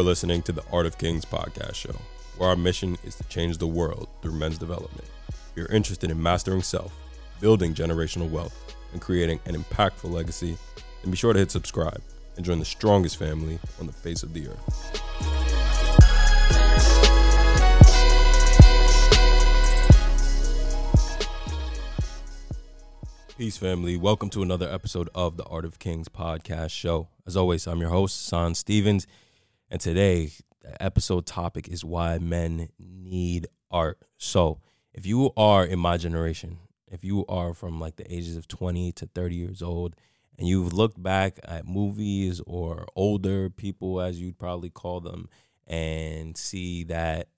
You're listening to the Art of Kings podcast show, where our mission is to change the world through men's development. If you're interested in mastering self, building generational wealth, and creating an impactful legacy, then be sure to hit subscribe and join the strongest family on the face of the earth. Peace, family. Welcome to another episode of the Art of Kings podcast show. As always, I'm your host, Tsion Stevens, and today the episode topic is why men need art. So, if you are in my generation, if you are from like the ages of 20 to 30 years old, and you've looked back at movies or older people, as you'd probably call them, and see that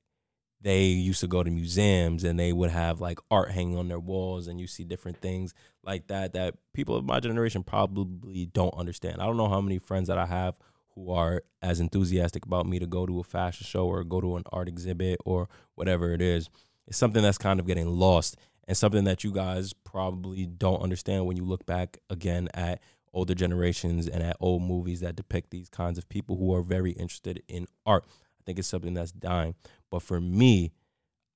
they used to go to museums and they would have like art hanging on their walls and you see different things like that that people of my generation probably don't understand. I don't know how many friends that I have who are as enthusiastic about me to go to a fashion show or go to an art exhibit or whatever it is. It's something that's kind of getting lost and something that you guys probably don't understand when you look back again at older generations and at old movies that depict these kinds of people who are very interested in art. I think it's something that's dying. But for me,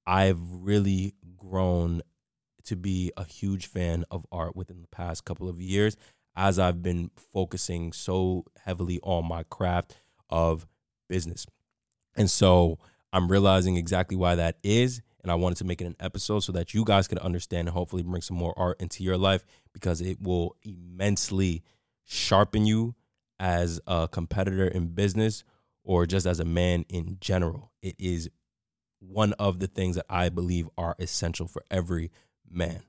I've really grown to be a huge fan of art within the past couple of years as I've been focusing so heavily on my craft of business. And so I'm realizing exactly why that is. And I wanted to make it an episode so that you guys could understand and hopefully bring some more art into your life because it will immensely sharpen you as a competitor in business or just as a man in general. It is one of the things that I believe are essential for every man.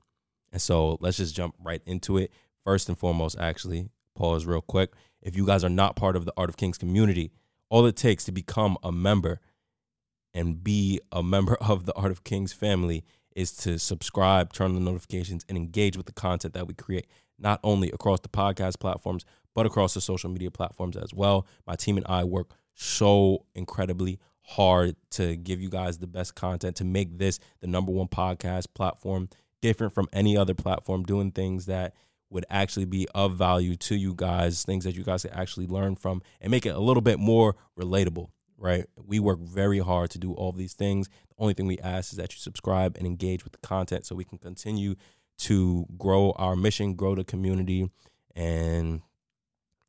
And so let's just jump right into it. First and foremost, actually, pause real quick. If you guys are not part of the Art of Kings community, all it takes to become a member and be a member of the Art of Kings family is to subscribe, turn on the notifications, and engage with the content that we create, not only across the podcast platforms, but across the social media platforms as well. My team and I work so incredibly hard to give you guys the best content to make this the number one podcast platform different from any other platform doing things that would actually be of value to you guys things that you guys can actually learn from and make it a little bit more relatable right we work very hard to do all these things the only thing we ask is that you subscribe and engage with the content so we can continue to grow our mission grow the community and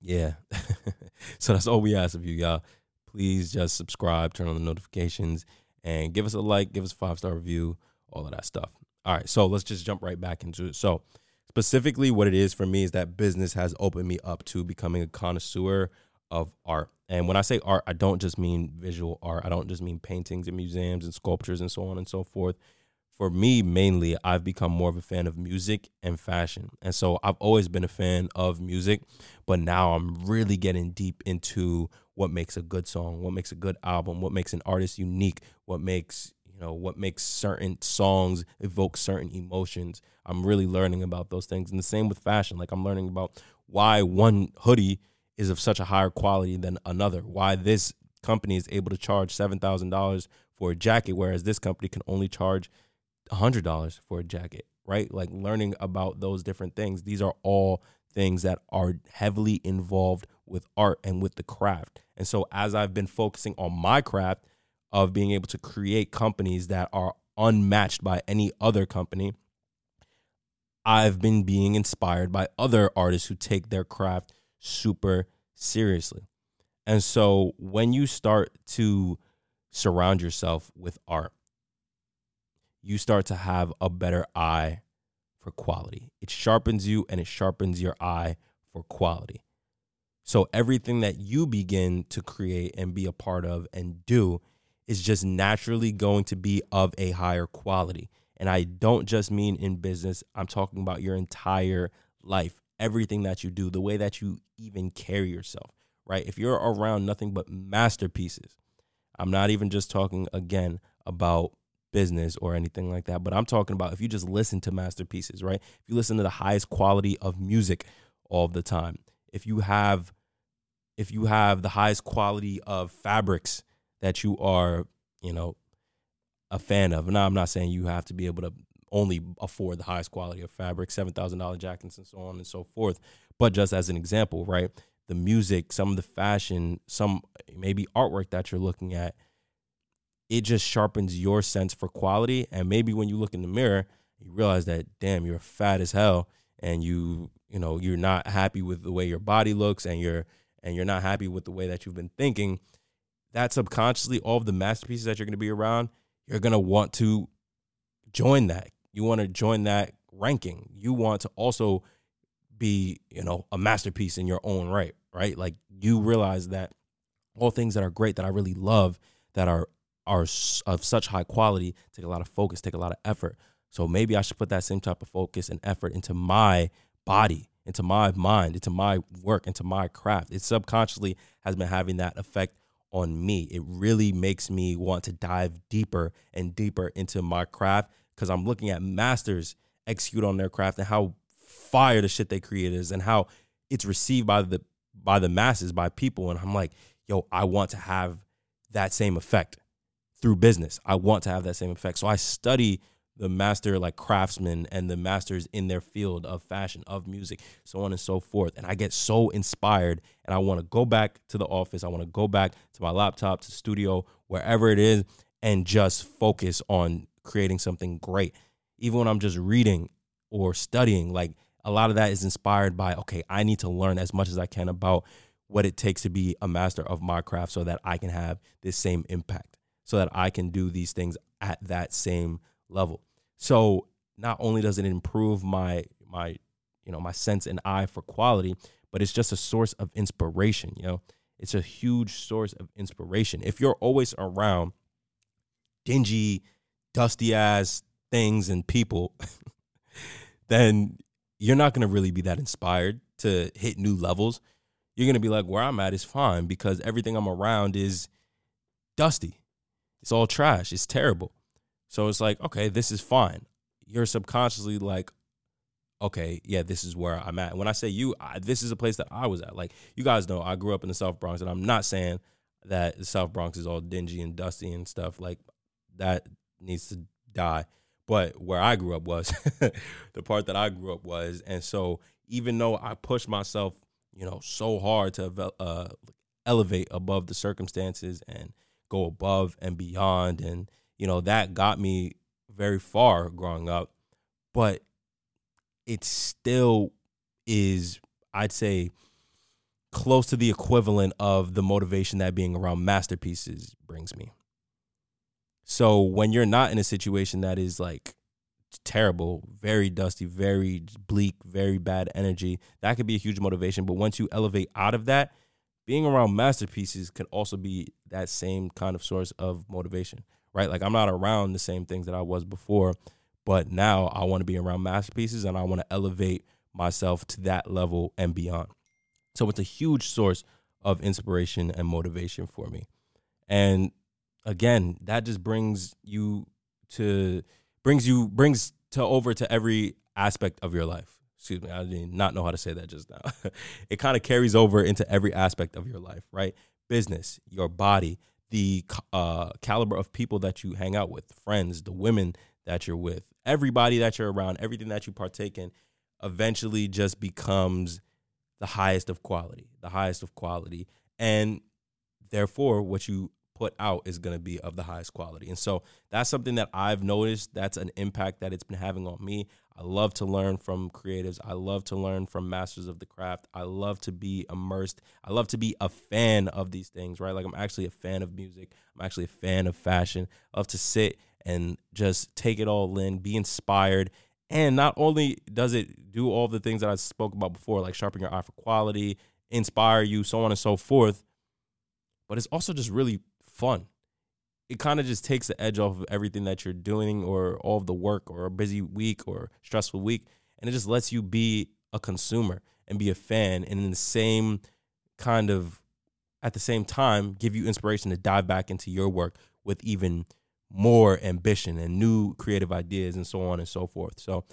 yeah so that's all we ask of you y'all please just subscribe, turn on the notifications, and give us a like, give us a five star review, all of that stuff. All right, so let's just jump right back into it. So, specifically, what it is for me is that business has opened me up to becoming a connoisseur of art. And when I say art, I don't just mean visual art, I don't just mean paintings and museums and sculptures and so on and so forth. For me, mainly, I've become more of a fan of music and fashion. And so I've always been a fan of music, but now I'm really getting deep into what makes a good song, what makes a good album, what makes an artist unique, what makes you know what makes certain songs evoke certain emotions. I'm really learning about those things, and the same with fashion. Like I'm learning about why one hoodie is of such a higher quality than another. Why this company is able to charge seven thousand dollars for a jacket, whereas this company can only charge hundred dollars for a jacket. Right? Like learning about those different things. These are all things that are heavily involved with art and with the craft. And so as I've been focusing on my craft of being able to create companies that are unmatched by any other company, I've been being inspired by other artists who take their craft super seriously. And so when you start to surround yourself with art, you start to have a better eye for quality. It sharpens you and it sharpens your eye for quality. So everything that you begin to create and be a part of and do is just naturally going to be of a higher quality. And I don't just mean in business, I'm talking about your entire life, everything that you do, the way that you even carry yourself, right? If you're around nothing but masterpieces, I'm not even just talking again about business or anything like that, but I'm talking about if you just listen to masterpieces, right? If you listen to the highest quality of music all the time, if you have if you have the highest quality of fabrics that you are, you know, a fan of. Now I'm not saying you have to be able to only afford the highest quality of fabric, seven thousand dollar jackets and so on and so forth. But just as an example, right? the music, some of the fashion, some maybe artwork that you're looking at, it just sharpens your sense for quality. And maybe when you look in the mirror, you realize that damn, you're fat as hell, and you you know you're not happy with the way your body looks, and you're and you're not happy with the way that you've been thinking. That subconsciously, all of the masterpieces that you're going to be around, you're going to want to join that. You want to join that ranking. You want to also be, you know, a masterpiece in your own right, right? Like you realize that all things that are great that I really love that are are of such high quality take a lot of focus, take a lot of effort. So maybe I should put that same type of focus and effort into my body, into my mind, into my work, into my craft. It subconsciously has been having that effect on me. It really makes me want to dive deeper and deeper into my craft because I'm looking at masters execute on their craft and how fire the shit they create is and how it's received by the by the masses, by people. And I'm like, yo, I want to have that same effect through business. I want to have that same effect. So I study the master like craftsmen and the masters in their field of fashion, of music, so on and so forth. And I get so inspired and I want to go back to the office. I want to go back to my laptop, to studio, wherever it is, and just focus on creating something great. Even when I'm just reading or studying, like a lot of that is inspired by, okay, I need to learn as much as I can about what it takes to be a master of my craft so that I can have this same impact, so that I can do these things at that same level. So not only does it improve my my you know my sense and eye for quality, but it's just a source of inspiration. You know, it's a huge source of inspiration. If you're always around dingy, dusty ass things and people, then you're not going to really be that inspired to hit new levels. You're going to be like, where I'm at is fine because everything I'm around is dusty. It's all trash. It's terrible. So it's like, okay, this is fine. You're subconsciously like, okay, yeah, this is where I'm at. When I say you, I, this is a place that I was at. Like, you guys know I grew up in the South Bronx, and I'm not saying that the South Bronx is all dingy and dusty and stuff. Like, that needs to die. But where I grew up was the part that I grew up was. And so, even though I pushed myself, you know, so hard to uh, elevate above the circumstances and go above and beyond and you know, that got me very far growing up, but it still is, I'd say, close to the equivalent of the motivation that being around masterpieces brings me. So when you're not in a situation that is like terrible, very dusty, very bleak, very bad energy, that could be a huge motivation. But once you elevate out of that, being around masterpieces can also be that same kind of source of motivation right? Like I'm not around the same things that I was before, but now I want to be around masterpieces and I want to elevate myself to that level and beyond. So it's a huge source of inspiration and motivation for me. And again, that just brings you to brings you brings to over to every aspect of your life. Excuse me, I did not know how to say that just now. it kind of carries over into every aspect of your life, right? Business, your body, the uh, caliber of people that you hang out with, friends, the women that you're with, everybody that you're around, everything that you partake in, eventually just becomes the highest of quality, the highest of quality. And therefore, what you put out is going to be of the highest quality. And so that's something that I've noticed. That's an impact that it's been having on me. I love to learn from creatives. I love to learn from masters of the craft. I love to be immersed. I love to be a fan of these things, right? Like I'm actually a fan of music. I'm actually a fan of fashion. I love to sit and just take it all in, be inspired. And not only does it do all the things that I spoke about before, like sharpen your eye for quality, inspire you, so on and so forth, but it's also just really fun. It kind of just takes the edge off of everything that you're doing or all of the work or a busy week or stressful week. And it just lets you be a consumer and be a fan and in the same kind of at the same time give you inspiration to dive back into your work with even more ambition and new creative ideas and so on and so forth. So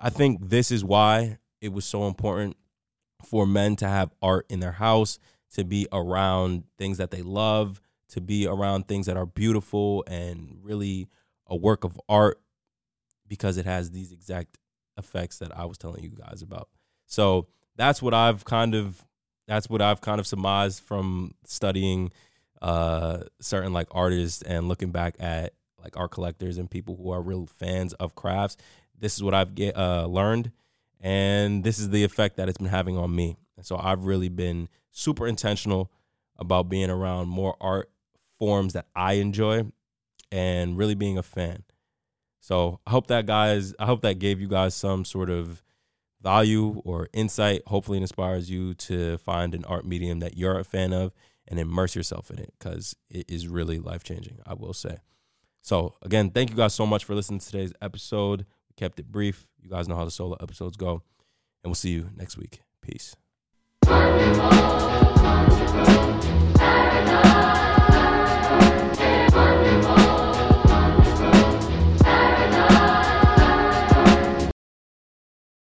I think this is why it was so important for men to have art in their house, to be around things that they love, to be around things that are beautiful and really a work of art because it has these exact effects that I was telling you guys about. So that's what I've kind of that's what I've kind of surmised from studying uh, certain like artists and looking back at like art collectors and people who are real fans of crafts. This is what I've get, uh, learned, and this is the effect that it's been having on me. And so I've really been super intentional about being around more art forms that I enjoy and really being a fan. So I hope that guys, I hope that gave you guys some sort of value or insight. Hopefully, it inspires you to find an art medium that you're a fan of and immerse yourself in it because it is really life changing. I will say. So again, thank you guys so much for listening to today's episode. We kept it brief. You guys know how the solo episodes go, and we'll see you next week. Peace.